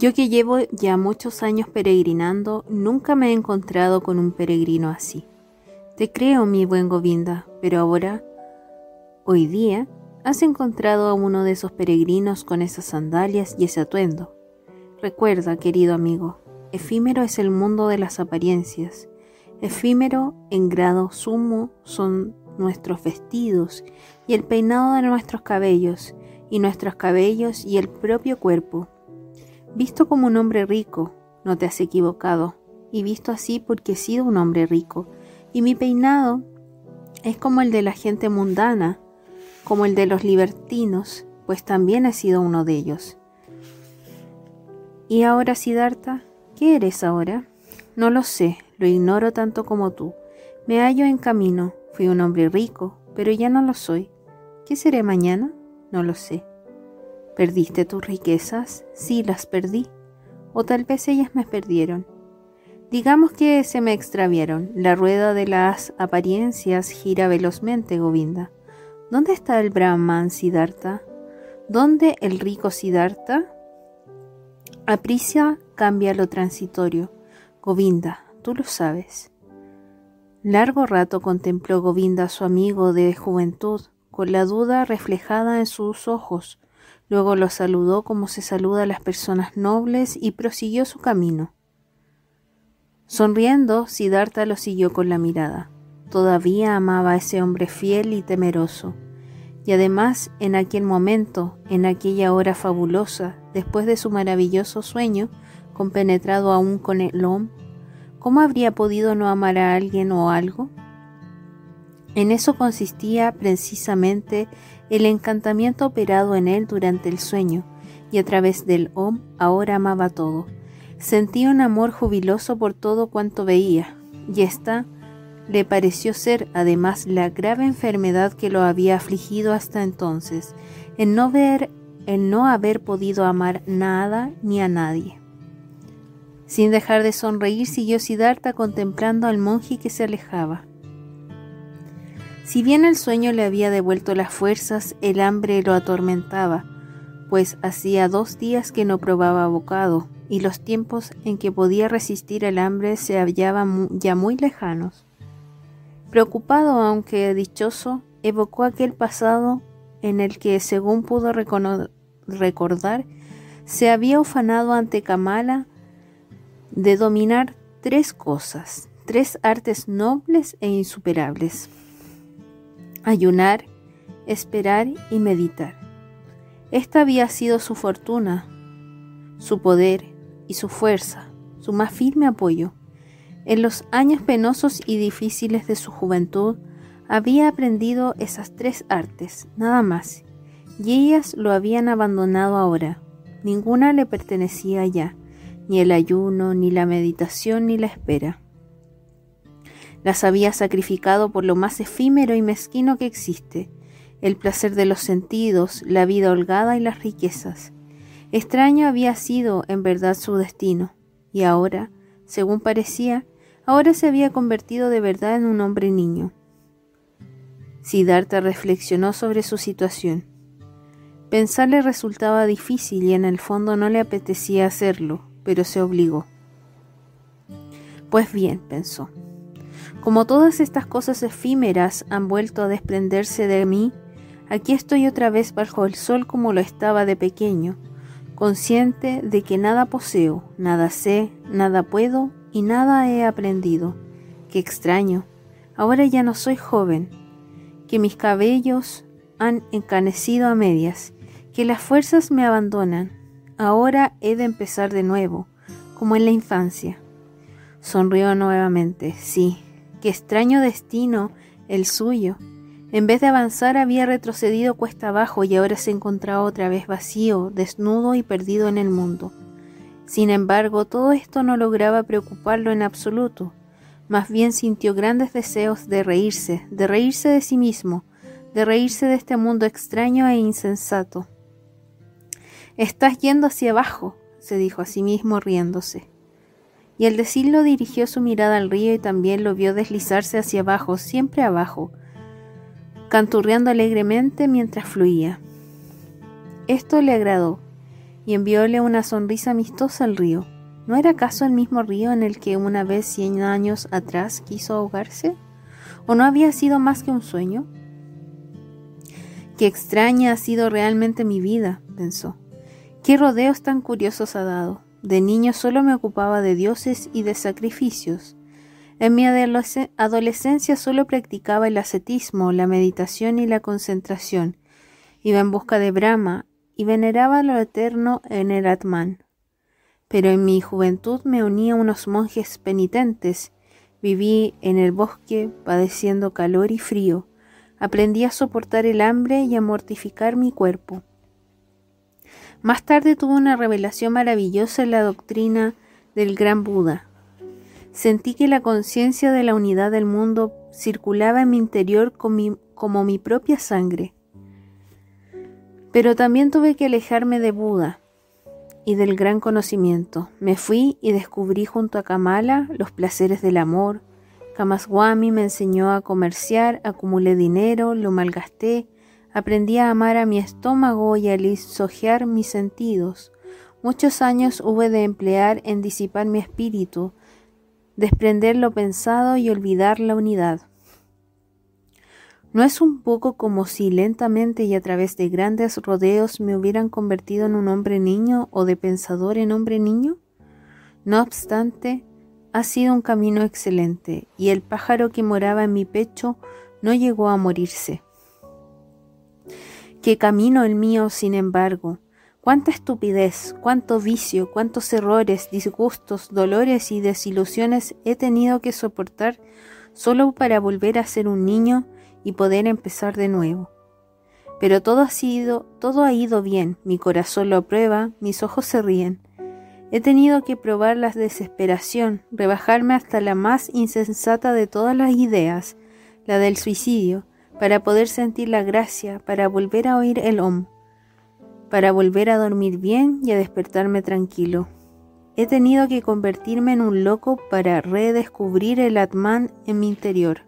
Yo que llevo ya muchos años peregrinando, nunca me he encontrado con un peregrino así. Te creo, mi buen Govinda, pero ahora, hoy día, has encontrado a uno de esos peregrinos con esas sandalias y ese atuendo. Recuerda, querido amigo, efímero es el mundo de las apariencias. Efímero en grado sumo son nuestros vestidos y el peinado de nuestros cabellos, y nuestros cabellos y el propio cuerpo. Visto como un hombre rico, no te has equivocado, y visto así porque he sido un hombre rico, y mi peinado es como el de la gente mundana, como el de los libertinos, pues también he sido uno de ellos. Y ahora, Siddhartha, ¿qué eres ahora? No lo sé, lo ignoro tanto como tú. Me hallo en camino, fui un hombre rico, pero ya no lo soy. ¿Qué seré mañana? No lo sé. ¿Perdiste tus riquezas? Sí, las perdí. O tal vez ellas me perdieron. Digamos que se me extraviaron. La rueda de las apariencias gira velozmente, Govinda. ¿Dónde está el Brahman Siddhartha? ¿Dónde el rico Siddhartha? Apricia cambia lo transitorio. Govinda, tú lo sabes. Largo rato contempló Govinda a su amigo de juventud, con la duda reflejada en sus ojos. Luego lo saludó como se saluda a las personas nobles y prosiguió su camino. Sonriendo, Siddhartha lo siguió con la mirada. Todavía amaba a ese hombre fiel y temeroso. Y además, en aquel momento, en aquella hora fabulosa, después de su maravilloso sueño, compenetrado aún con el hombre, ¿cómo habría podido no amar a alguien o algo? En eso consistía precisamente el encantamiento operado en él durante el sueño, y a través del Om ahora amaba todo Sentía un amor jubiloso por todo cuanto veía, y esta le pareció ser además la grave enfermedad que lo había afligido hasta entonces, en no ver, en no haber podido amar nada ni a nadie. Sin dejar de sonreír, siguió Siddhartha contemplando al monje que se alejaba. Si bien el sueño le había devuelto las fuerzas, el hambre lo atormentaba, pues hacía dos días que no probaba bocado, y los tiempos en que podía resistir el hambre se hallaban ya muy lejanos. Preocupado, aunque dichoso, evocó aquel pasado en el que, según pudo recordar, se había ufanado ante Kamala de dominar tres cosas, tres artes nobles e insuperables. Ayunar, esperar y meditar. Esta había sido su fortuna, su poder, y su fuerza, su más firme apoyo. En los años penosos y difíciles de su juventud, había aprendido esas tres artes, nada más, y ellas lo habían abandonado ahora. Ninguna le pertenecía ya, ni el ayuno, ni la meditación, ni la espera. Las había sacrificado por lo más efímero y mezquino que existe, el placer de los sentidos, la vida holgada y las riquezas. Extraño había sido en verdad su destino, y ahora, según parecía, ahora se había convertido de verdad en un hombre niño. Siddhartha reflexionó sobre su situación. Pensar le resultaba difícil y en el fondo no le apetecía hacerlo, pero se obligó. Pues bien, pensó, como todas estas cosas efímeras han vuelto a desprenderse de mí, aquí estoy otra vez bajo el sol como lo estaba de pequeño, consciente de que nada poseo, nada sé, nada puedo y nada he aprendido. Qué extraño, ahora ya no soy joven, que mis cabellos han encanecido a medias, que las fuerzas me abandonan. Ahora he de empezar de nuevo, como en la infancia. Sonrió nuevamente. Sí, qué extraño destino el suyo. En vez de avanzar había retrocedido cuesta abajo y ahora se encontraba otra vez vacío, desnudo y perdido en el mundo. Sin embargo, todo esto no lograba preocuparlo en absoluto. Más bien sintió grandes deseos de reírse, de reírse de sí mismo, de reírse de este mundo extraño e insensato. Estás yendo hacia abajo, se dijo a sí mismo riéndose. Y al decirlo dirigió su mirada al río y también lo vio deslizarse hacia abajo, siempre abajo, canturreando alegremente mientras fluía. Esto le agradó, y envióle una sonrisa amistosa al río. ¿No era acaso el mismo río en el que una vez cien años atrás quiso ahogarse? ¿O no había sido más que un sueño? Qué extraña ha sido realmente mi vida, pensó. Qué rodeos tan curiosos ha dado. De niño solo me ocupaba de dioses y de sacrificios. En mi adolescencia solo practicaba el ascetismo, la meditación y la concentración. Iba en busca de Brahma y veneraba lo eterno en el Atman. Pero en mi juventud me uní a unos monjes penitentes. Viví en el bosque padeciendo calor y frío. Aprendí a soportar el hambre y a mortificar mi cuerpo. Más tarde tuve una revelación maravillosa en la doctrina del gran Buda. Sentí que la conciencia de la unidad del mundo circulaba en mi interior como mi propia sangre. Pero también tuve que alejarme de Buda y del gran conocimiento. Me fui y descubrí junto a Kamala los placeres del amor. Kamaswami me enseñó a comerciar, acumulé dinero, lo malgasté, Aprendí a amar a mi estómago y a lisonjear mis sentidos. Muchos años hube de emplear en disipar mi espíritu, desprender lo pensado y olvidar la unidad. ¿No es un poco como si lentamente y a través de grandes rodeos me hubieran convertido en un hombre niño o de pensador en hombre niño? No obstante, ha sido un camino excelente, y el pájaro que moraba en mi pecho no llegó a morirse. Qué camino el mío, sin embargo. Cuánta estupidez, cuánto vicio, cuántos errores, disgustos, dolores y desilusiones he tenido que soportar solo para volver a ser un niño y poder empezar de nuevo. Pero todo ha sido, todo ha ido bien, mi corazón lo aprueba, mis ojos se ríen. He tenido que probar la desesperación, rebajarme hasta la más insensata de todas las ideas, la del suicidio, para poder sentir la gracia, para volver a oír el Om, para volver a dormir bien y a despertarme tranquilo. He tenido que convertirme en un loco para redescubrir el Atman en mi interior.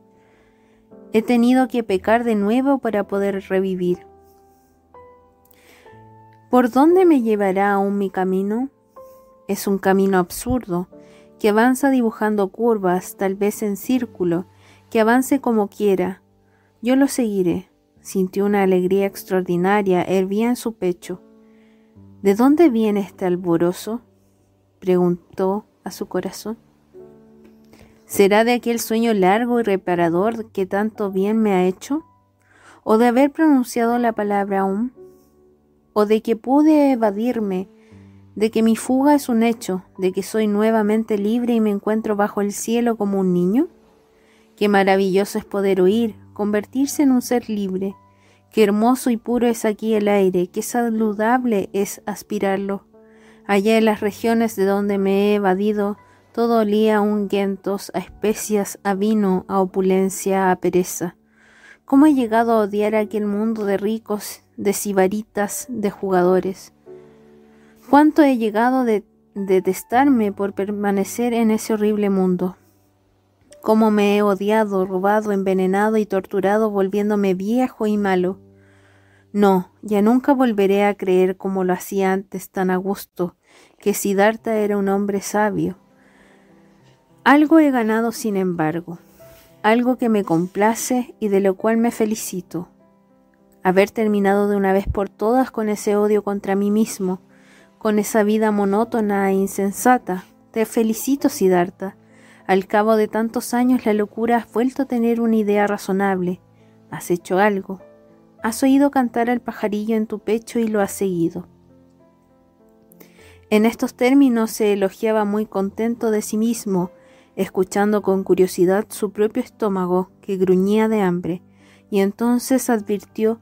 He tenido que pecar de nuevo para poder revivir. ¿Por dónde me llevará aún mi camino? Es un camino absurdo, que avanza dibujando curvas, tal vez en círculo, que avance como quiera, yo lo seguiré. Sintió una alegría extraordinaria, hervía en su pecho. ¿De dónde viene este alborozo? preguntó a su corazón. ¿Será de aquel sueño largo y reparador que tanto bien me ha hecho? ¿O de haber pronunciado la palabra aún? ¿O de que pude evadirme? ¿De que mi fuga es un hecho? ¿De que soy nuevamente libre y me encuentro bajo el cielo como un niño? Qué maravilloso es poder oír, convertirse en un ser libre. Qué hermoso y puro es aquí el aire, qué saludable es aspirarlo. Allá en las regiones de donde me he evadido, todo olía a ungüentos, a especias, a vino, a opulencia, a pereza. ¿Cómo he llegado a odiar aquel mundo de ricos, de sibaritas, de jugadores? ¿Cuánto he llegado de detestarme por permanecer en ese horrible mundo? Cómo me he odiado, robado, envenenado y torturado volviéndome viejo y malo. No, ya nunca volveré a creer como lo hacía antes tan a gusto, que Siddhartha era un hombre sabio. Algo he ganado, sin embargo, algo que me complace y de lo cual me felicito. Haber terminado de una vez por todas con ese odio contra mí mismo, con esa vida monótona e insensata. Te felicito, Siddhartha. Al cabo de tantos años la locura has vuelto a tener una idea razonable. Has hecho algo. Has oído cantar al pajarillo en tu pecho y lo has seguido. En estos términos se elogiaba muy contento de sí mismo, escuchando con curiosidad su propio estómago que gruñía de hambre, y entonces advirtió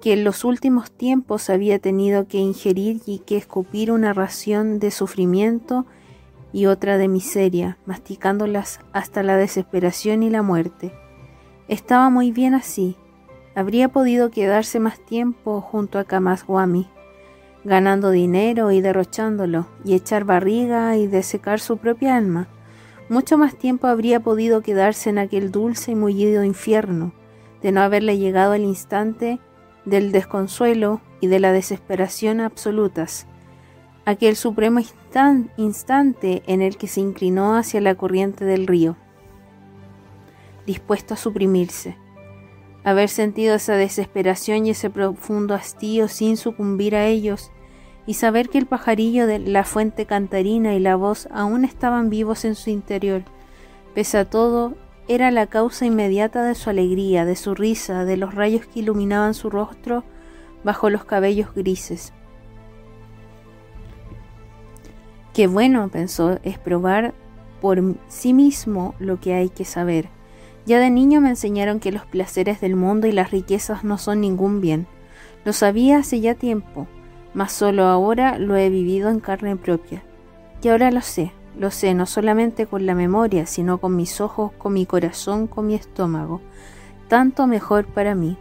que en los últimos tiempos había tenido que ingerir y que escupir una ración de sufrimiento y otra de miseria, masticándolas hasta la desesperación y la muerte. Estaba muy bien así. Habría podido quedarse más tiempo junto a Kamaswami, ganando dinero y derrochándolo, y echar barriga y desecar su propia alma. Mucho más tiempo habría podido quedarse en aquel dulce y mullido infierno, de no haberle llegado el instante del desconsuelo y de la desesperación absolutas, aquel supremo instante en el que se inclinó hacia la corriente del río, dispuesto a suprimirse. Haber sentido esa desesperación y ese profundo hastío sin sucumbir a ellos, y saber que el pajarillo de la fuente cantarina y la voz aún estaban vivos en su interior, pese a todo, era la causa inmediata de su alegría, de su risa, de los rayos que iluminaban su rostro bajo los cabellos grises. Qué bueno, pensó, es probar por sí mismo lo que hay que saber. Ya de niño me enseñaron que los placeres del mundo y las riquezas no son ningún bien. Lo sabía hace ya tiempo, mas solo ahora lo he vivido en carne propia. Y ahora lo sé, lo sé no solamente con la memoria, sino con mis ojos, con mi corazón, con mi estómago. Tanto mejor para mí.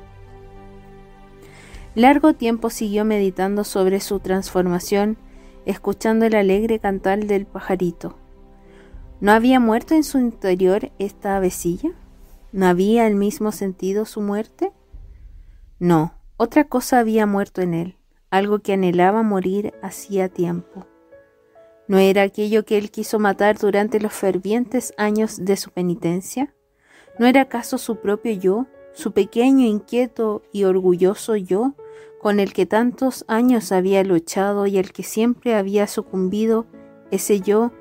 Largo tiempo siguió meditando sobre su transformación escuchando el alegre cantar del pajarito. ¿No había muerto en su interior esta avecilla? ¿No había el mismo sentido su muerte? No, otra cosa había muerto en él, algo que anhelaba morir hacía tiempo. ¿No era aquello que él quiso matar durante los fervientes años de su penitencia? ¿No era acaso su propio yo, su pequeño, inquieto y orgulloso yo, con el que tantos años había luchado y al que siempre había sucumbido, ese yo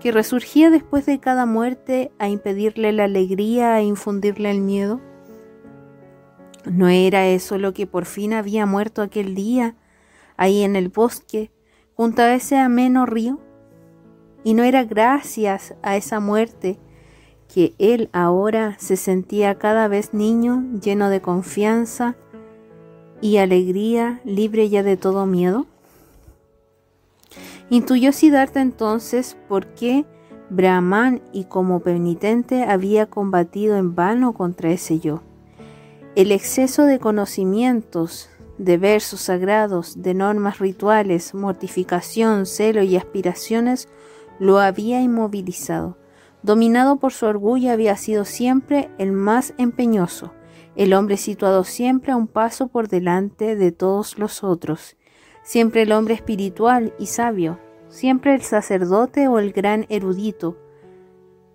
que resurgía después de cada muerte a impedirle la alegría, a infundirle el miedo? ¿No era eso lo que por fin había muerto aquel día, ahí en el bosque, junto a ese ameno río? ¿Y no era gracias a esa muerte que él ahora se sentía cada vez niño, lleno de confianza, y alegría, libre ya de todo miedo? Intuyó Siddhartha entonces por qué Brahman y como penitente había combatido en vano contra ese yo. El exceso de conocimientos, de versos sagrados, de normas rituales, mortificación, celo y aspiraciones lo había inmovilizado. Dominado por su orgullo había sido siempre el más empeñoso, el hombre situado siempre a un paso por delante de todos los otros, siempre el hombre espiritual y sabio, siempre el sacerdote o el gran erudito.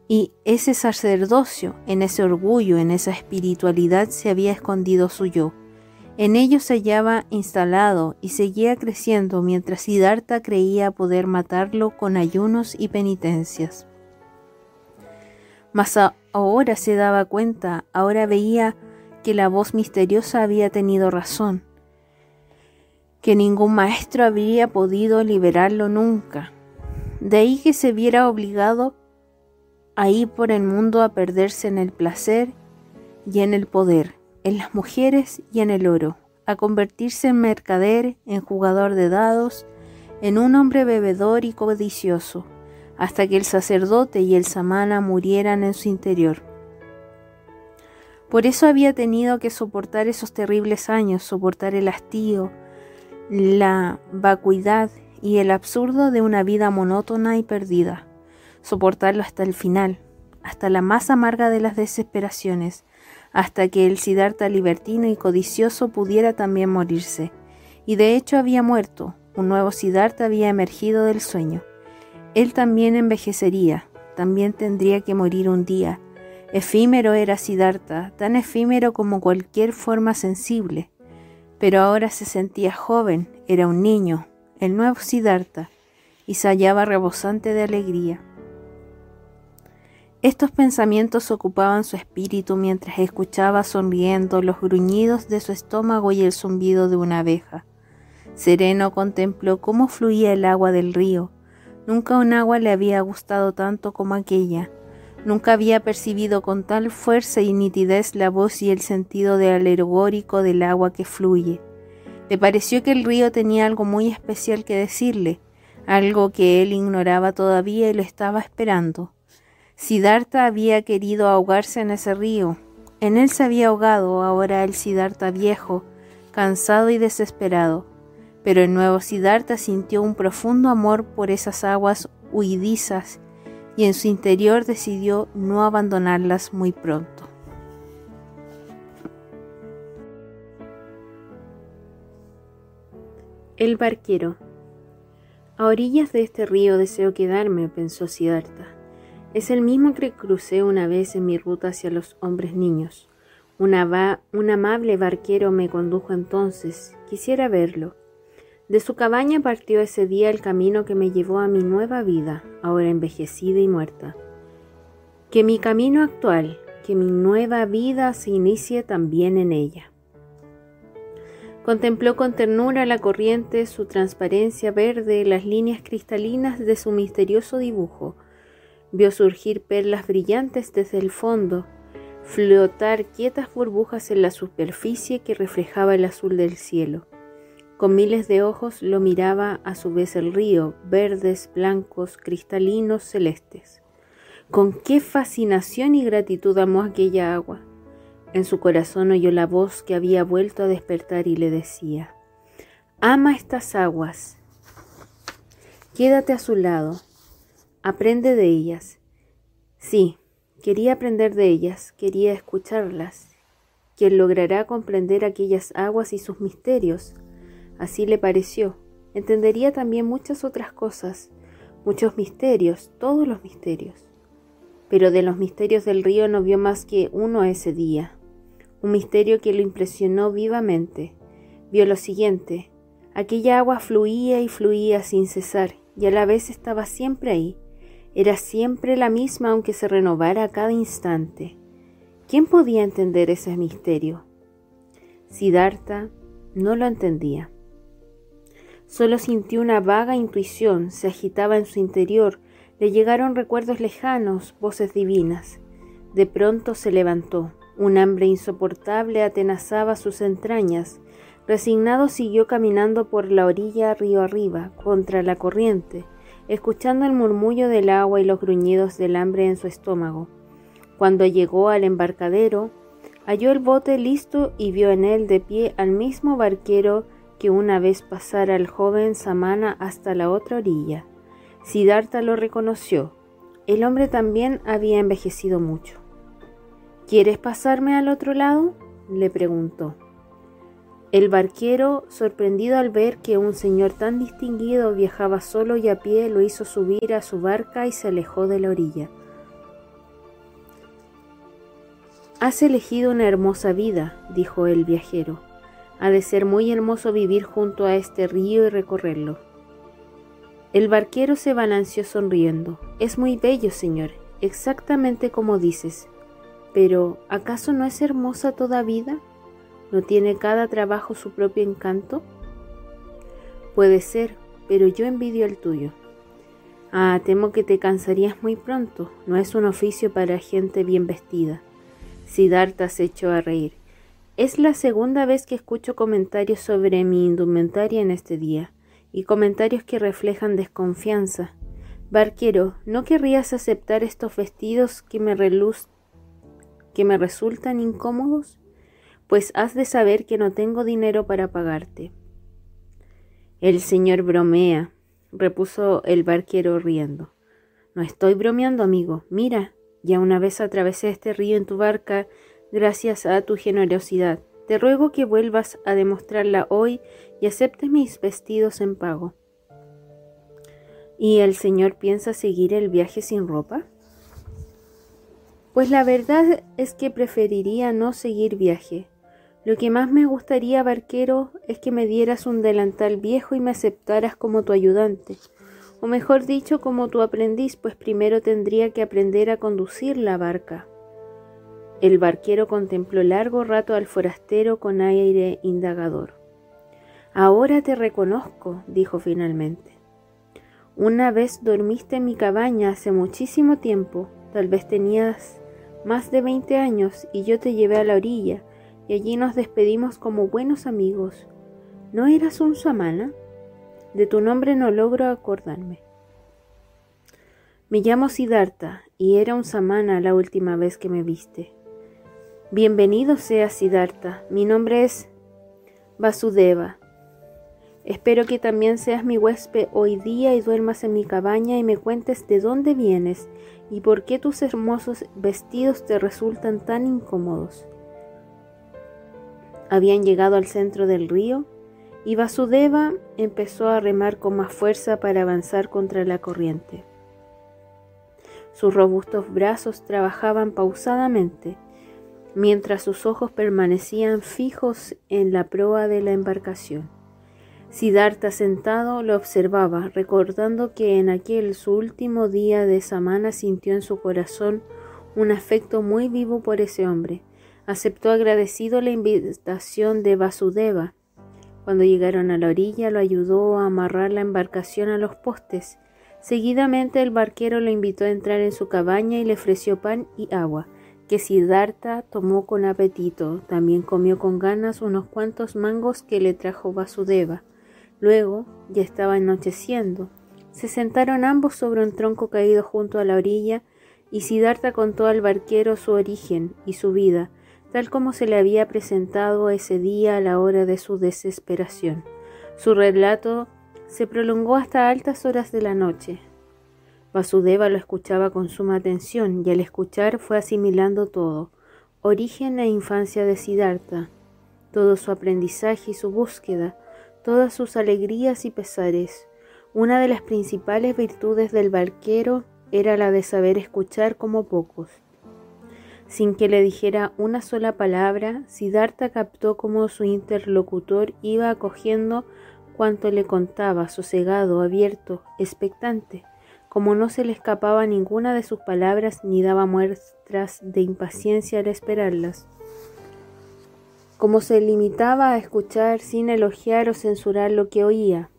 Y ese sacerdocio, en ese orgullo, en esa espiritualidad se había escondido su yo. En ello se hallaba instalado y seguía creciendo mientras Siddhartha creía poder matarlo con ayunos y penitencias. Mas ahora se daba cuenta, ahora veía que la voz misteriosa había tenido razón, que ningún maestro habría podido liberarlo nunca. De ahí que se viera obligado a ir por el mundo a perderse en el placer y en el poder, en las mujeres y en el oro, a convertirse en mercader, en jugador de dados, en un hombre bebedor y codicioso, hasta que el sacerdote y el samana murieran en su interior. Por eso había tenido que soportar esos terribles años, soportar el hastío, la vacuidad y el absurdo de una vida monótona y perdida, soportarlo hasta el final, hasta la más amarga de las desesperaciones, hasta que el Siddhartha libertino y codicioso pudiera también morirse. Y de hecho había muerto, un nuevo Siddhartha había emergido del sueño. Él también envejecería, también tendría que morir un día, Efímero era Siddhartha, tan efímero como cualquier forma sensible, pero ahora se sentía joven, era un niño, el nuevo Siddhartha, y se hallaba rebosante de alegría. Estos pensamientos ocupaban su espíritu mientras escuchaba sonriendo los gruñidos de su estómago y el zumbido de una abeja. Sereno contempló cómo fluía el agua del río. Nunca un agua le había gustado tanto como aquella, Nunca había percibido con tal fuerza y nitidez la voz y el sentido de alegórico del agua que fluye. Le pareció que el río tenía algo muy especial que decirle, algo que él ignoraba todavía y lo estaba esperando. Siddhartha había querido ahogarse en ese río. En él se había ahogado ahora el Siddhartha viejo, cansado y desesperado. Pero el nuevo Siddhartha sintió un profundo amor por esas aguas huidizas y en su interior decidió no abandonarlas muy pronto. El barquero. A orillas de este río deseo quedarme, pensó Siddhartha. Es el mismo que crucé una vez en mi ruta hacia los hombres niños. un amable barquero me condujo entonces. Quisiera verlo. De su cabaña partió ese día el camino que me llevó a mi nueva vida, ahora envejecida y muerta. Que mi camino actual, que mi nueva vida se inicie también en ella. Contempló con ternura la corriente, su transparencia verde, las líneas cristalinas de su misterioso dibujo. Vio surgir perlas brillantes desde el fondo, flotar quietas burbujas en la superficie que reflejaba el azul del cielo. Con miles de ojos lo miraba a su vez el río, verdes, blancos, cristalinos, celestes. Con qué fascinación y gratitud amó aquella agua. En su corazón oyó la voz que había vuelto a despertar y le decía, Ama estas aguas, quédate a su lado, aprende de ellas. Sí, quería aprender de ellas, quería escucharlas. Quien logrará comprender aquellas aguas y sus misterios, así le pareció, entendería también muchas otras cosas, muchos misterios, todos los misterios pero de los misterios del río no vio más que uno ese día, un misterio que lo impresionó vivamente. Vio lo siguiente, aquella agua fluía y fluía sin cesar, y a la vez estaba siempre ahí, era siempre la misma aunque se renovara a cada instante. ¿Quién podía entender ese misterio? Siddhartha no lo entendía. Solo sintió una vaga intuición, se agitaba en su interior, le llegaron recuerdos lejanos, voces divinas. De pronto se levantó. Un hambre insoportable atenazaba sus entrañas. Resignado siguió caminando por la orilla río arriba, contra la corriente, escuchando el murmullo del agua y los gruñidos del hambre en su estómago. Cuando llegó al embarcadero, halló el bote listo y vio en él de pie al mismo barquero que una vez pasara al joven Samana hasta la otra orilla. Siddhartha lo reconoció. El hombre también había envejecido mucho. ¿Quieres pasarme al otro lado? le preguntó. El barquero, sorprendido al ver que un señor tan distinguido viajaba solo y a pie, lo hizo subir a su barca y se alejó de la orilla. Has elegido una hermosa vida, dijo el viajero. Ha de ser muy hermoso vivir junto a este río y recorrerlo. El barquero se balanceó sonriendo. Es muy bello, señor, exactamente como dices. Pero, ¿acaso no es hermosa toda vida? ¿No tiene cada trabajo su propio encanto? Puede ser, pero yo envidio el tuyo. Ah, temo que te cansarías muy pronto. No es un oficio para gente bien vestida. Siddhartha se echó a reír. Es la segunda vez que escucho comentarios sobre mi indumentaria en este día y comentarios que reflejan desconfianza. Barquero, ¿no querrías aceptar estos vestidos que me, reluz que me resultan incómodos? Pues has de saber que no tengo dinero para pagarte. El señor bromea, repuso el barquero riendo. No estoy bromeando, amigo. Mira, ya una vez atravesé este río en tu barca gracias a tu generosidad. Te ruego que vuelvas a demostrarla hoy y aceptes mis vestidos en pago. ¿Y el Señor piensa seguir el viaje sin ropa? Pues la verdad es que preferiría no seguir viaje. Lo que más me gustaría, barquero, es que me dieras un delantal viejo y me aceptaras como tu ayudante, o mejor dicho, como tu aprendiz, pues primero tendría que aprender a conducir la barca. El barquero contempló largo rato al forastero con aire indagador. Ahora te reconozco, dijo finalmente. Una vez dormiste en mi cabaña hace muchísimo tiempo, tal vez tenías más de veinte años, y yo te llevé a la orilla, y allí nos despedimos como buenos amigos. ¿No eras un samana? De tu nombre no logro acordarme. Me llamo Siddhartha, y era un samana la última vez que me viste. Bienvenido sea Siddhartha, mi nombre es Vasudeva. Espero que también seas mi huésped hoy día y duermas en mi cabaña y me cuentes de dónde vienes y por qué tus hermosos vestidos te resultan tan incómodos. Habían llegado al centro del río y Vasudeva empezó a remar con más fuerza para avanzar contra la corriente. Sus robustos brazos trabajaban pausadamente, mientras sus ojos permanecían fijos en la proa de la embarcación. Siddhartha sentado lo observaba, recordando que en aquel su último día de semana sintió en su corazón un afecto muy vivo por ese hombre. Aceptó agradecido la invitación de Vasudeva. Cuando llegaron a la orilla lo ayudó a amarrar la embarcación a los postes. Seguidamente el barquero lo invitó a entrar en su cabaña y le ofreció pan y agua, que Siddhartha tomó con apetito. También comió con ganas unos cuantos mangos que le trajo Vasudeva. Luego, ya estaba anocheciendo. Se sentaron ambos sobre un tronco caído junto a la orilla y Siddhartha contó al barquero su origen y su vida, tal como se le había presentado ese día a la hora de su desesperación. Su relato se prolongó hasta altas horas de la noche. Vasudeva lo escuchaba con suma atención y al escuchar fue asimilando todo, origen e infancia de Siddhartha, todo su aprendizaje y su búsqueda, todas sus alegrías y pesares. Una de las principales virtudes del barquero era la de saber escuchar como pocos. Sin que le dijera una sola palabra, Siddhartha captó cómo su interlocutor iba acogiendo cuanto le contaba, sosegado, abierto, expectante, como no se le escapaba ninguna de sus palabras ni daba muestras de impaciencia al esperarlas como se limitaba a escuchar sin elogiar o censurar lo que oía.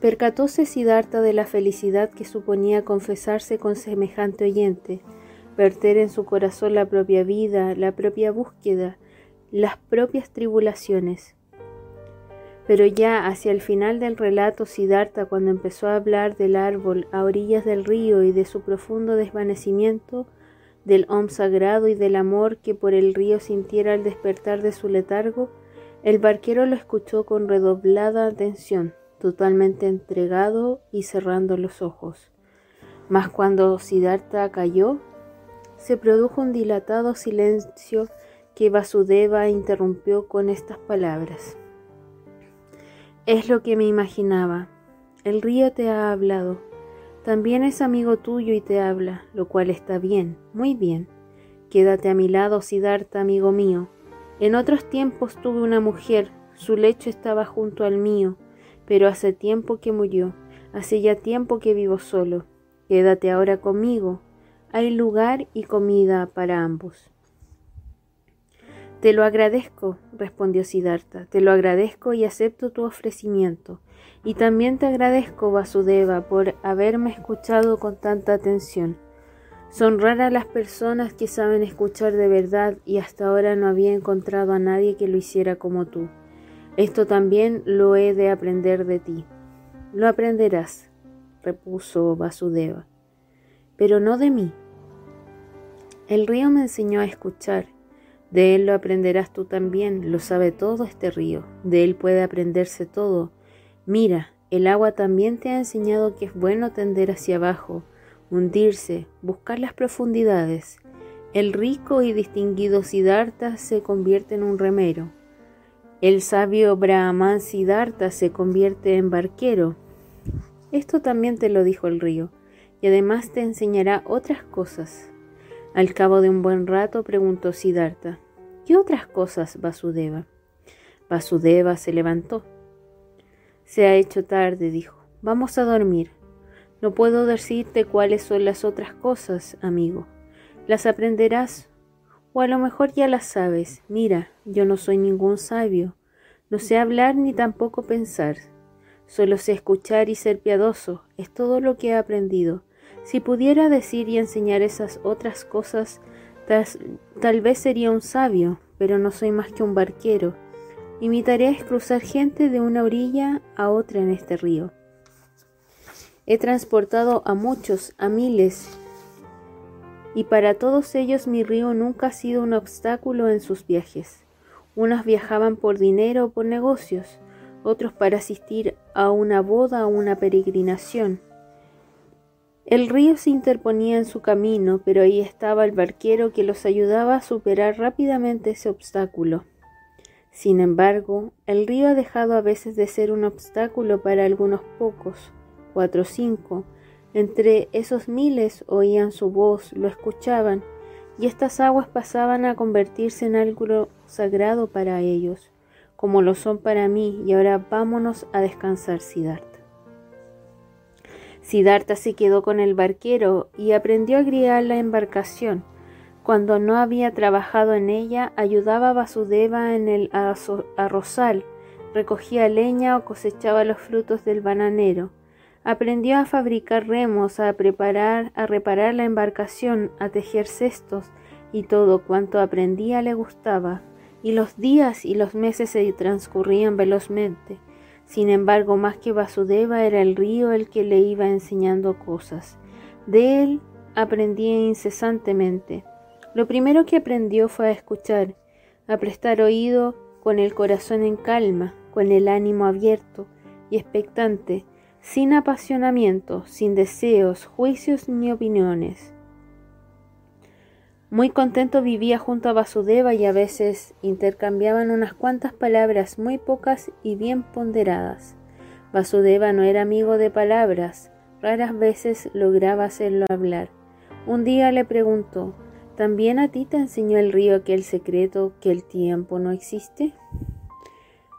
Percatóse Siddhartha de la felicidad que suponía confesarse con semejante oyente, verter en su corazón la propia vida, la propia búsqueda, las propias tribulaciones. Pero ya hacia el final del relato, Siddhartha, cuando empezó a hablar del árbol a orillas del río y de su profundo desvanecimiento, del Om sagrado y del amor que por el río sintiera al despertar de su letargo, el barquero lo escuchó con redoblada atención, totalmente entregado y cerrando los ojos. Mas cuando Siddhartha cayó, se produjo un dilatado silencio que Vasudeva interrumpió con estas palabras. Es lo que me imaginaba. El río te ha hablado. También es amigo tuyo y te habla, lo cual está bien, muy bien. Quédate a mi lado, Siddhartha, amigo mío. En otros tiempos tuve una mujer, su lecho estaba junto al mío, pero hace tiempo que murió, hace ya tiempo que vivo solo. Quédate ahora conmigo, hay lugar y comida para ambos. Te lo agradezco, respondió Siddhartha, te lo agradezco y acepto tu ofrecimiento. Y también te agradezco, Vasudeva, por haberme escuchado con tanta atención. Son raras las personas que saben escuchar de verdad y hasta ahora no había encontrado a nadie que lo hiciera como tú. Esto también lo he de aprender de ti. Lo aprenderás, repuso Vasudeva, pero no de mí. El río me enseñó a escuchar. De él lo aprenderás tú también, lo sabe todo este río, de él puede aprenderse todo Mira, el agua también te ha enseñado que es bueno tender hacia abajo, hundirse, buscar las profundidades. El rico y distinguido Siddhartha se convierte en un remero. El sabio Brahman Siddhartha se convierte en barquero. Esto también te lo dijo el río, y además te enseñará otras cosas. Al cabo de un buen rato preguntó Siddhartha, ¿qué otras cosas, Vasudeva? Vasudeva se levantó. Se ha hecho tarde, dijo. Vamos a dormir. No puedo decirte cuáles son las otras cosas, amigo. Las aprenderás, o a lo mejor ya las sabes. Mira, yo no soy ningún sabio. No sé hablar ni tampoco pensar. Solo sé escuchar y ser piadoso. Es todo lo que he aprendido. Si pudiera decir y enseñar esas otras cosas, tal, vez sería un sabio, pero no soy más que un barquero y mi tarea es cruzar gente de una orilla a otra en este río. He transportado a muchos, a miles, y para todos ellos mi río nunca ha sido un obstáculo en sus viajes. Unos viajaban por dinero o por negocios, otros para asistir a una boda o una peregrinación. El río se interponía en su camino, pero ahí estaba el barquero que los ayudaba a superar rápidamente ese obstáculo. Sin embargo, el río ha dejado a veces de ser un obstáculo para algunos pocos, cuatro o cinco. Entre esos miles oían su voz, lo escuchaban, y estas aguas pasaban a convertirse en algo sagrado para ellos, como lo son para mí, y ahora vámonos a descansar, Siddhartha. Siddhartha se quedó con el barquero y aprendió a guiar la embarcación. Cuando no había trabajado en ella, ayudaba a Vasudeva en el arrozal, recogía leña o cosechaba los frutos del bananero. Aprendió a fabricar remos, a preparar, a reparar la embarcación, a tejer cestos, y todo cuanto aprendía le gustaba, y los días y los meses se transcurrían velozmente. Sin embargo, más que Vasudeva era el río el que le iba enseñando cosas. De él aprendía incesantemente. Lo primero que aprendió fue a escuchar, a prestar oído con el corazón en calma, con el ánimo abierto y expectante, sin apasionamiento, sin deseos, juicios ni opiniones. Muy contento vivía junto a Vasudeva y a veces intercambiaban unas cuantas palabras muy pocas y bien ponderadas. Vasudeva no era amigo de palabras, raras veces lograba hacerlo hablar. Un día le preguntó ¿También a ti te enseñó el río aquel secreto que el tiempo no existe?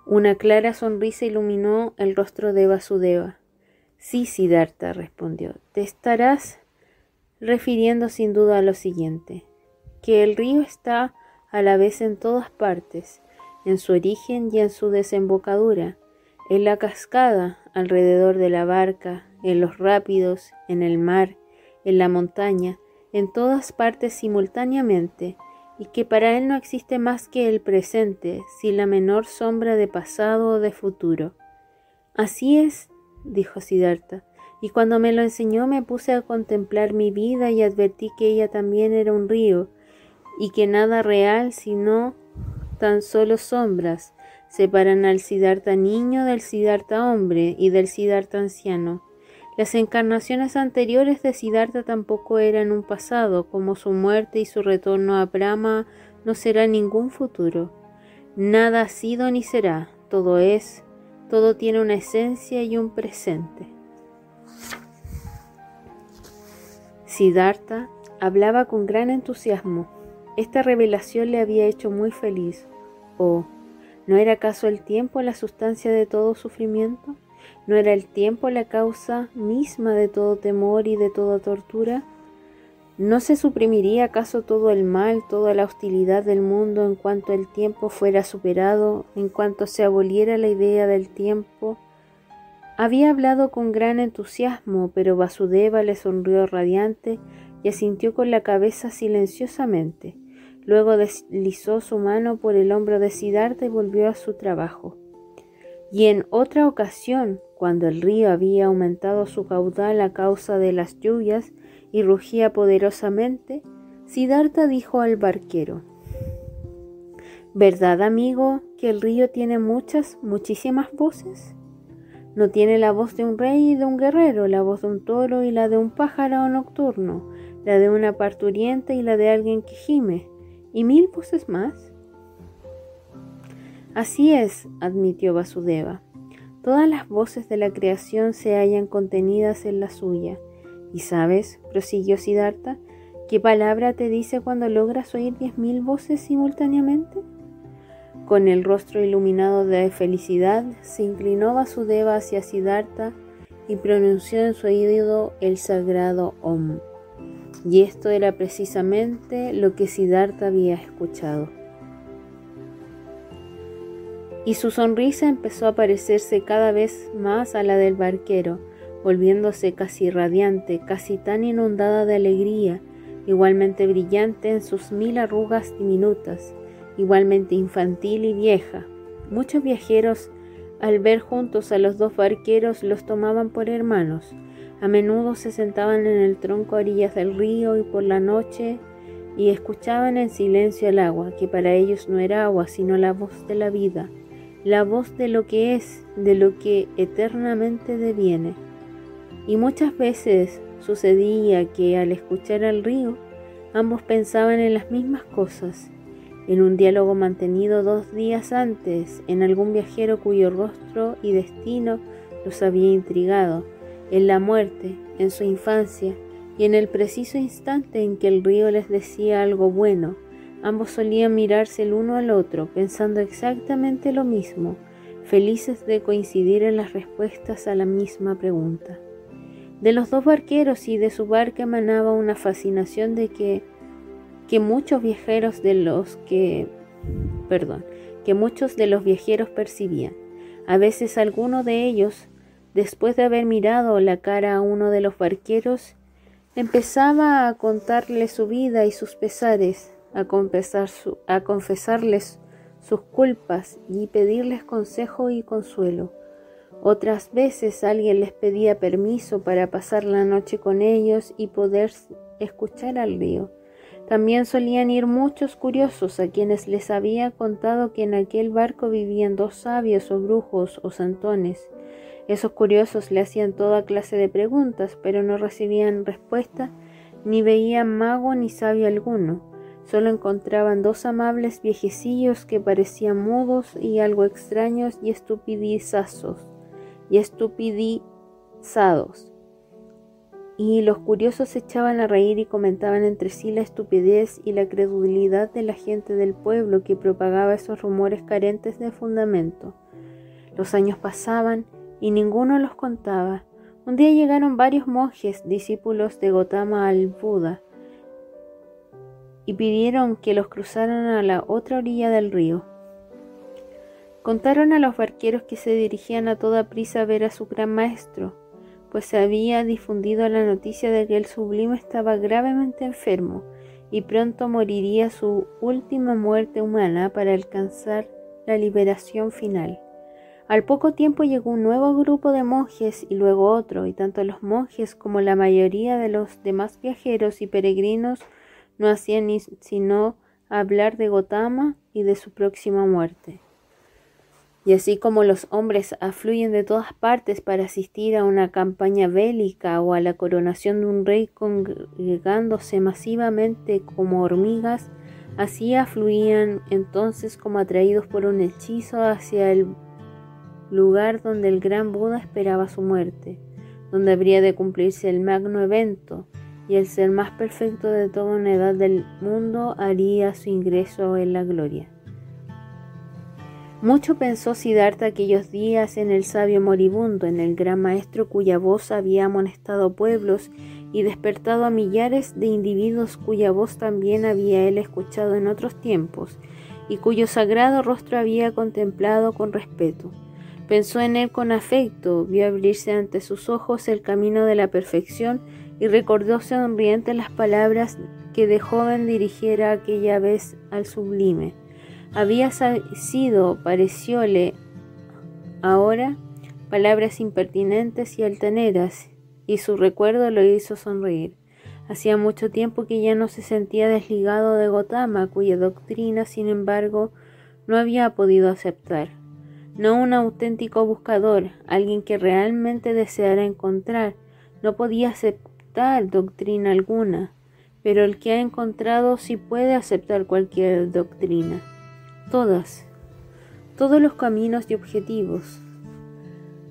Una clara sonrisa iluminó el rostro de Vasudeva. Sí, Siddhartha, respondió, te estarás refiriendo sin duda a lo siguiente, que el río está a la vez en todas partes, en su origen y en su desembocadura, en la cascada, alrededor de la barca, en los rápidos, en el mar, en la montaña, en todas partes simultáneamente, y que para él no existe más que el presente, sin la menor sombra de pasado o de futuro. Así es, dijo Siddhartha, y cuando me lo enseñó me puse a contemplar mi vida y advertí que ella también era un río, y que nada real sino tan solo sombras separan al Siddhartha niño del Siddhartha hombre y del Siddhartha anciano. Las encarnaciones anteriores de Siddhartha tampoco eran un pasado, como su muerte y su retorno a Brahma no será ningún futuro. Nada ha sido ni será, todo es, todo tiene una esencia y un presente. Siddhartha hablaba con gran entusiasmo. Esta revelación le había hecho muy feliz. Oh, ¿no era acaso el tiempo la sustancia de todo sufrimiento? ¿No era el tiempo la causa misma de todo temor y de toda tortura? ¿No se suprimiría acaso todo el mal, toda la hostilidad del mundo en cuanto el tiempo fuera superado, en cuanto se aboliera la idea del tiempo? Había hablado con gran entusiasmo, pero Vasudeva le sonrió radiante y asintió con la cabeza silenciosamente. Luego deslizó su mano por el hombro de Siddhartha y volvió a su trabajo. Y en otra ocasión, cuando el río había aumentado su caudal a causa de las lluvias y rugía poderosamente, Siddhartha dijo al barquero, ¿Verdad, amigo, que el río tiene muchas, muchísimas voces? No tiene la voz de un rey y de un guerrero, la voz de un toro y la de un pájaro nocturno, la de una parturienta y la de alguien que gime, y mil voces más. Así es, admitió Vasudeva. Todas las voces de la creación se hallan contenidas en la suya. ¿Y sabes, prosiguió Siddhartha, qué palabra te dice cuando logras oír diez mil voces simultáneamente? Con el rostro iluminado de felicidad, se inclinó Vasudeva hacia Siddhartha y pronunció en su oído el sagrado Om. Y esto era precisamente lo que Siddhartha había escuchado y su sonrisa empezó a parecerse cada vez más a la del barquero, volviéndose casi radiante, casi tan inundada de alegría, igualmente brillante en sus mil arrugas diminutas, igualmente infantil y vieja. Muchos viajeros, al ver juntos a los dos barqueros, los tomaban por hermanos. A menudo se sentaban en el tronco a orillas del río y por la noche y escuchaban en silencio el agua, que para ellos no era agua, sino la voz de la vida la voz de lo que es, de lo que eternamente deviene. Y muchas veces sucedía que al escuchar al río, ambos pensaban en las mismas cosas, en un diálogo mantenido dos días antes en algún viajero cuyo rostro y destino los había intrigado, en la muerte, en su infancia, y en el preciso instante en que el río les decía algo bueno, ambos solían mirarse el uno al otro, pensando exactamente lo mismo, felices de coincidir en las respuestas a la misma pregunta. De los dos barqueros y de su barca emanaba una fascinación de que que muchos viajeros de los que, perdón, que muchos de los viajeros percibían. A veces alguno de ellos, después de haber mirado la cara a uno de los barqueros, empezaba a contarle su vida y sus pesares, a, a confesarles sus culpas y pedirles consejo y consuelo. Otras veces alguien les pedía permiso para pasar la noche con ellos y poder escuchar al río. También solían ir muchos curiosos a quienes les había contado que en aquel barco vivían dos sabios o brujos o santones. Esos curiosos le hacían toda clase de preguntas, pero no recibían respuesta, ni veían mago ni sabio alguno. Solo encontraban dos amables viejecillos que parecían mudos y algo extraños y estupidizazos y estupidizados y los curiosos se echaban a reír y comentaban entre sí la estupidez y la credulidad de la gente del pueblo que propagaba esos rumores carentes de fundamento. Los años pasaban y ninguno los contaba. Un día llegaron varios monjes, discípulos de Gotama al Buda, y pidieron que los cruzaran a la otra orilla del río. Contaron a los barqueros que se dirigían a toda prisa a ver a su gran maestro, pues se había difundido la noticia de que el sublime estaba gravemente enfermo y pronto moriría su última muerte humana para alcanzar la liberación final. Al poco tiempo llegó un nuevo grupo de monjes y luego otro, y tanto los monjes como la mayoría de los demás viajeros y peregrinos no hacían ni sino hablar de Gotama y de su próxima muerte. Y así como los hombres afluyen de todas partes para asistir a una campaña bélica o a la coronación de un rey congregándose masivamente como hormigas, así afluían entonces como atraídos por un hechizo hacia el lugar donde el gran Buda esperaba su muerte, donde habría de cumplirse el magno evento, y el ser más perfecto de toda una edad del mundo haría su ingreso en la gloria. Mucho pensó Siddhartha aquellos días en el sabio moribundo, en el gran maestro cuya voz había amonestado pueblos y despertado a millares de individuos cuya voz también había él escuchado en otros tiempos y cuyo sagrado rostro había contemplado con respeto. Pensó en él con afecto, vio abrirse ante sus ojos el camino de la perfección y recordó sonriente las palabras que de joven dirigiera aquella vez al sublime había sido, parecióle ahora, palabras impertinentes y altaneras, y su recuerdo lo hizo sonreír. Hacía mucho tiempo que ya no se sentía desligado de Gotama, cuya doctrina, sin embargo, no había podido aceptar. No un auténtico buscador, alguien que realmente deseara encontrar, no podía aceptar doctrina alguna, pero el que ha encontrado sí puede aceptar cualquier doctrina todas, todos los caminos y objetivos.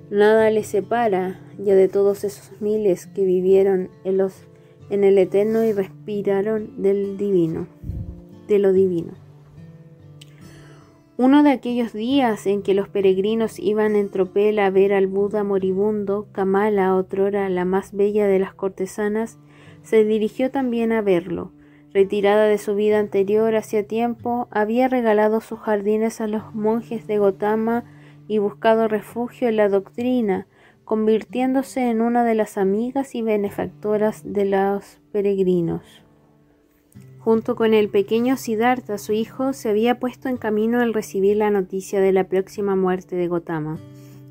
Nada les separa ya de todos esos miles que vivieron en, los, en el eterno y respiraron del divino, de lo divino. Uno de aquellos días en que los peregrinos iban en tropel a ver al Buda moribundo, Kamala, otrora la más bella de las cortesanas, se dirigió también a verlo, retirada de su vida anterior hacía tiempo, había regalado sus jardines a los monjes de Gotama y buscado refugio en la doctrina, convirtiéndose en una de las amigas y benefactoras de los peregrinos. Junto con el pequeño Siddhartha, su hijo, se había puesto en camino al recibir la noticia de la próxima muerte de Gotama.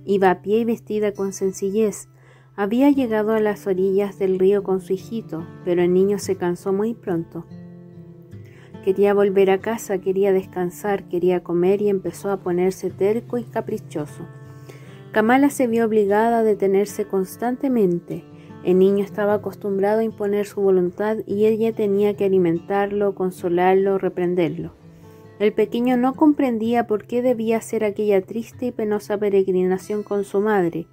Iba a pie y vestida con sencillez, había llegado a las orillas del río con su hijito, pero el niño se cansó muy pronto. Quería volver a casa, quería descansar, quería comer y empezó a ponerse terco y caprichoso. Kamala se vio obligada a detenerse constantemente. El niño estaba acostumbrado a imponer su voluntad y ella tenía que alimentarlo, consolarlo, reprenderlo. El pequeño no comprendía por qué debía hacer aquella triste y penosa peregrinación con su madre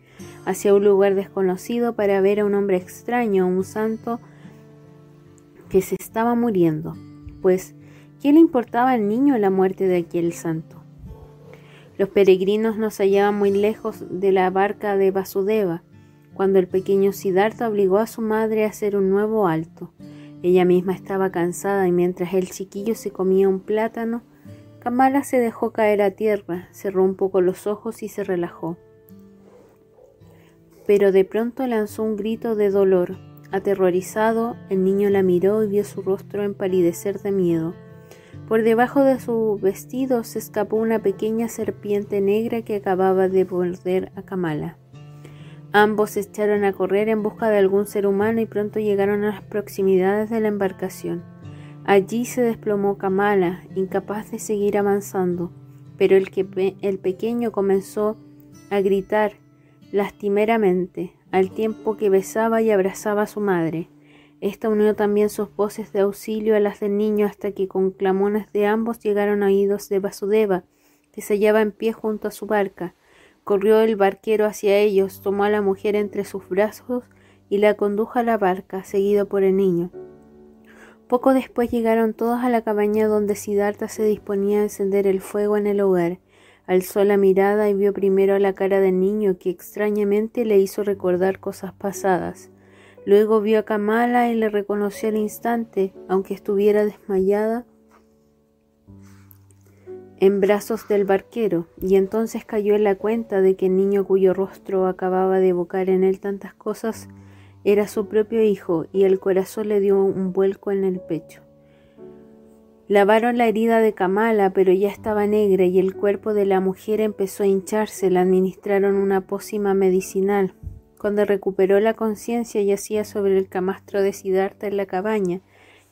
hacia un lugar desconocido para ver a un hombre extraño, un santo que se estaba muriendo, pues ¿qué le importaba al niño la muerte de aquel santo? Los peregrinos no se hallaban muy lejos de la barca de Vasudeva, cuando el pequeño Siddhartha obligó a su madre a hacer un nuevo alto. Ella misma estaba cansada y mientras el chiquillo se comía un plátano, Kamala se dejó caer a tierra, cerró un poco los ojos y se relajó. Pero de pronto lanzó un grito de dolor. Aterrorizado, el niño la miró y vio su rostro empalidecer de miedo. Por debajo de su vestido se escapó una pequeña serpiente negra que acababa de morder a Kamala. Ambos se echaron a correr en busca de algún ser humano y pronto llegaron a las proximidades de la embarcación. Allí se desplomó Kamala, incapaz de seguir avanzando, pero el, que el pequeño comenzó a gritar lastimeramente, al tiempo que besaba y abrazaba a su madre. Esta unió también sus voces de auxilio a las del niño hasta que con clamones de ambos llegaron a oídos de Vasudeva, que se hallaba en pie junto a su barca. Corrió el barquero hacia ellos, tomó a la mujer entre sus brazos y la condujo a la barca, seguido por el niño. Poco después llegaron todos a la cabaña donde Siddhartha se disponía a encender el fuego en el hogar. Alzó la mirada y vio primero la cara del niño que extrañamente le hizo recordar cosas pasadas. Luego vio a Kamala y le reconoció al instante, aunque estuviera desmayada en brazos del barquero, y entonces cayó en la cuenta de que el niño cuyo rostro acababa de evocar en él tantas cosas era su propio hijo y el corazón le dio un vuelco en el pecho. Lavaron la herida de Kamala, pero ya estaba negra y el cuerpo de la mujer empezó a hincharse. Le administraron una pócima medicinal. Cuando recuperó la conciencia yacía sobre el camastro de Siddhartha en la cabaña,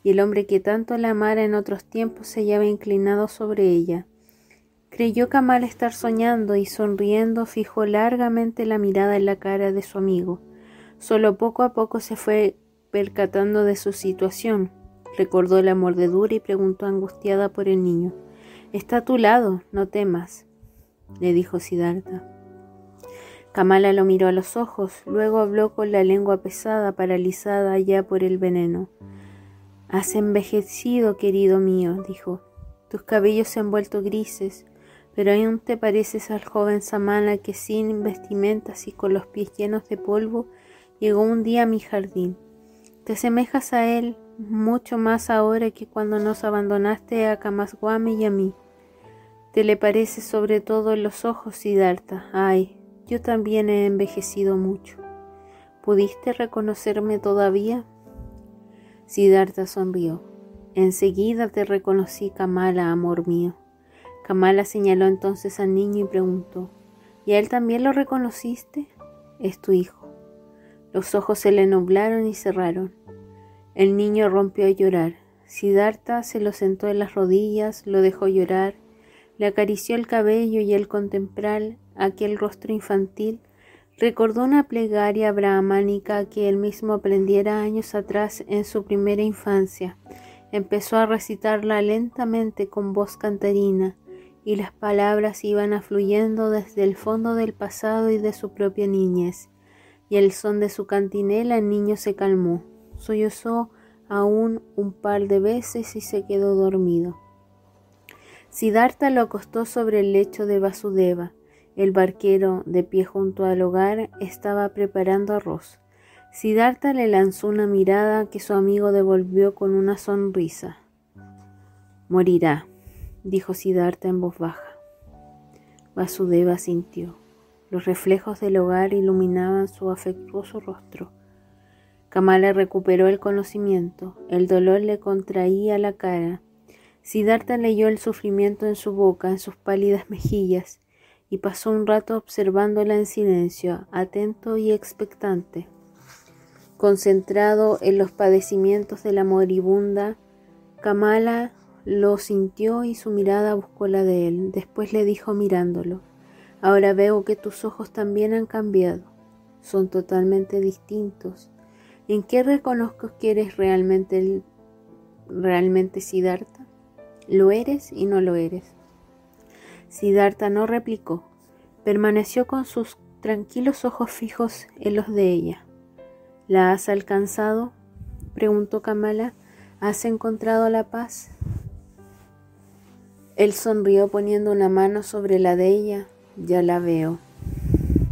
y el hombre que tanto la amara en otros tiempos se hallaba inclinado sobre ella. Creyó Kamala estar soñando y sonriendo fijó largamente la mirada en la cara de su amigo. Solo poco a poco se fue percatando de su situación. Recordó la mordedura y preguntó angustiada por el niño. Está a tu lado, no temas, le dijo Siddhartha. Kamala lo miró a los ojos, luego habló con la lengua pesada, paralizada ya por el veneno. Has envejecido, querido mío, dijo. Tus cabellos se han vuelto grises, pero aún te pareces al joven Samana que sin vestimentas y con los pies llenos de polvo llegó un día a mi jardín. Te asemejas a él mucho más ahora que cuando nos abandonaste a Kamaswami y a mí. Te le parece sobre todo en los ojos, Siddhartha. Ay, yo también he envejecido mucho. ¿Pudiste reconocerme todavía? Siddhartha sonrió. Enseguida te reconocí, Kamala, amor mío. Kamala señaló entonces al niño y preguntó, ¿y él también lo reconociste? Es tu hijo. Los ojos se le nublaron y cerraron. El niño rompió a llorar. Siddhartha se lo sentó en las rodillas, lo dejó llorar, le acarició el cabello y al contemplar aquel rostro infantil, recordó una plegaria brahmánica que él mismo aprendiera años atrás en su primera infancia. Empezó a recitarla lentamente con voz cantarina, y las palabras iban afluyendo desde el fondo del pasado y de su propia niñez y el son de su cantinela el niño se calmó, sollozó aún un par de veces y se quedó dormido. Siddhartha lo acostó sobre el lecho de Vasudeva. El barquero, de pie junto al hogar, estaba preparando arroz. Siddhartha le lanzó una mirada que su amigo devolvió con una sonrisa. Morirá, dijo Siddhartha en voz baja. Vasudeva sintió. Los reflejos del hogar iluminaban su afectuoso rostro. Kamala recuperó el conocimiento, el dolor le contraía la cara. Siddhartha leyó el sufrimiento en su boca, en sus pálidas mejillas, y pasó un rato observándola en silencio, atento y expectante. Concentrado en los padecimientos de la moribunda, Kamala lo sintió y su mirada buscó la de él. Después le dijo mirándolo Ahora veo que tus ojos también han cambiado, son totalmente distintos. ¿En qué reconozco que eres realmente, realmente Siddhartha? Lo eres y no lo eres. Siddhartha no replicó, permaneció con sus tranquilos ojos fijos en los de ella. ¿La has alcanzado? preguntó Kamala. ¿Has encontrado la paz? Él sonrió poniendo una mano sobre la de ella. Ya la veo.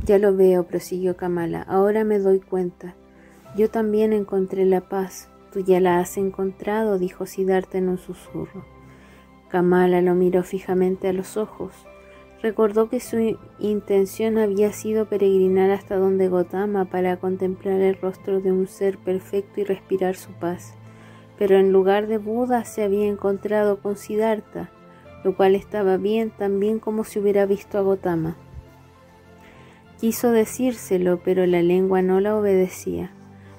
Ya lo veo, prosiguió Kamala. Ahora me doy cuenta. Yo también encontré la paz. Tú ya la has encontrado, dijo Siddhartha en un susurro. Kamala lo miró fijamente a los ojos. Recordó que su intención había sido peregrinar hasta donde Gotama para contemplar el rostro de un ser perfecto y respirar su paz. Pero en lugar de Buda se había encontrado con Siddhartha, lo cual estaba bien tan bien como si hubiera visto a Gotama. Quiso decírselo, pero la lengua no la obedecía.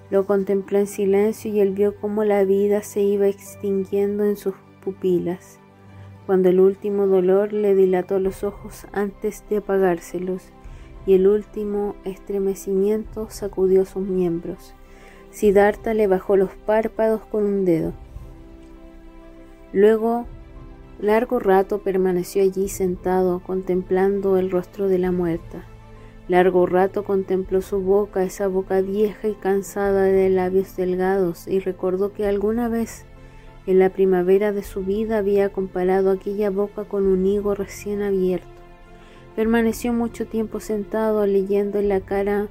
Lo contempló en silencio y él vio cómo la vida se iba extinguiendo en sus pupilas cuando el último dolor le dilató los ojos antes de apagárselos y el último estremecimiento sacudió sus miembros. Siddhartha le bajó los párpados con un dedo. Luego, largo rato permaneció allí sentado contemplando el rostro de la muerta. Largo rato contempló su boca, esa boca vieja y cansada de labios delgados, y recordó que alguna vez en la primavera de su vida había comparado aquella boca con un higo recién abierto. Permaneció mucho tiempo sentado leyendo en la cara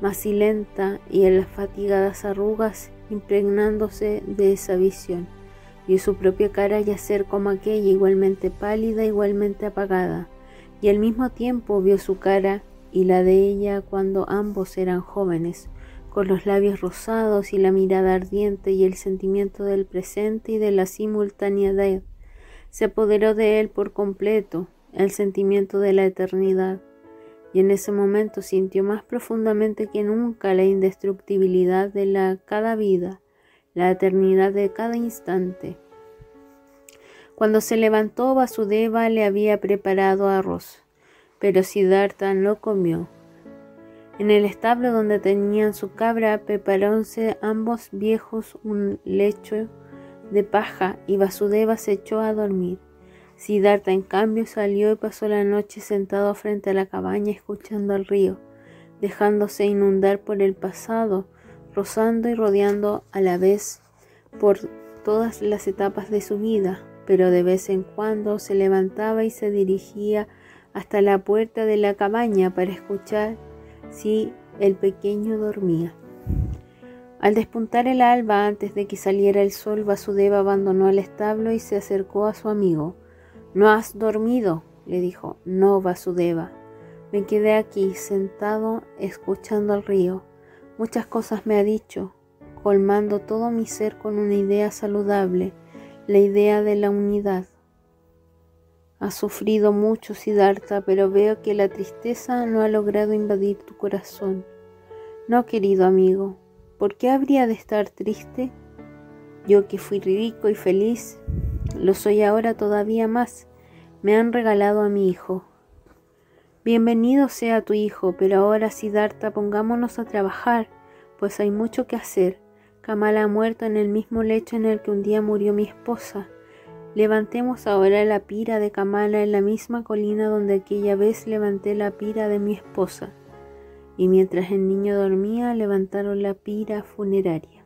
macilenta y en las fatigadas arrugas impregnándose de esa visión. Vio su propia cara yacer como aquella, igualmente pálida, igualmente apagada, y al mismo tiempo vio su cara y la de ella cuando ambos eran jóvenes, con los labios rosados y la mirada ardiente y el sentimiento del presente y de la simultaneidad. Se apoderó de él por completo el sentimiento de la eternidad, y en ese momento sintió más profundamente que nunca la indestructibilidad de la cada vida, la eternidad de cada instante. Cuando se levantó, Vasudeva le había preparado arroz, pero Siddhartha no comió en el establo donde tenían su cabra preparóse ambos viejos un lecho de paja y Vasudeva se echó a dormir. Siddhartha en cambio salió y pasó la noche sentado frente a la cabaña escuchando al río, dejándose inundar por el pasado, rozando y rodeando a la vez por todas las etapas de su vida, pero de vez en cuando se levantaba y se dirigía hasta la puerta de la cabaña para escuchar si el pequeño dormía. Al despuntar el alba antes de que saliera el sol, Vasudeva abandonó el establo y se acercó a su amigo. ¿No has dormido? le dijo. No, Vasudeva. Me quedé aquí, sentado, escuchando al río. Muchas cosas me ha dicho, colmando todo mi ser con una idea saludable, la idea de la unidad. Has sufrido mucho, Siddhartha, pero veo que la tristeza no ha logrado invadir tu corazón. No, querido amigo, ¿por qué habría de estar triste? Yo que fui rico y feliz, lo soy ahora todavía más. Me han regalado a mi hijo. Bienvenido sea tu hijo, pero ahora, Siddhartha, pongámonos a trabajar, pues hay mucho que hacer. Kamala ha muerto en el mismo lecho en el que un día murió mi esposa. Levantemos ahora la pira de Kamala en la misma colina donde aquella vez levanté la pira de mi esposa. Y mientras el niño dormía, levantaron la pira funeraria.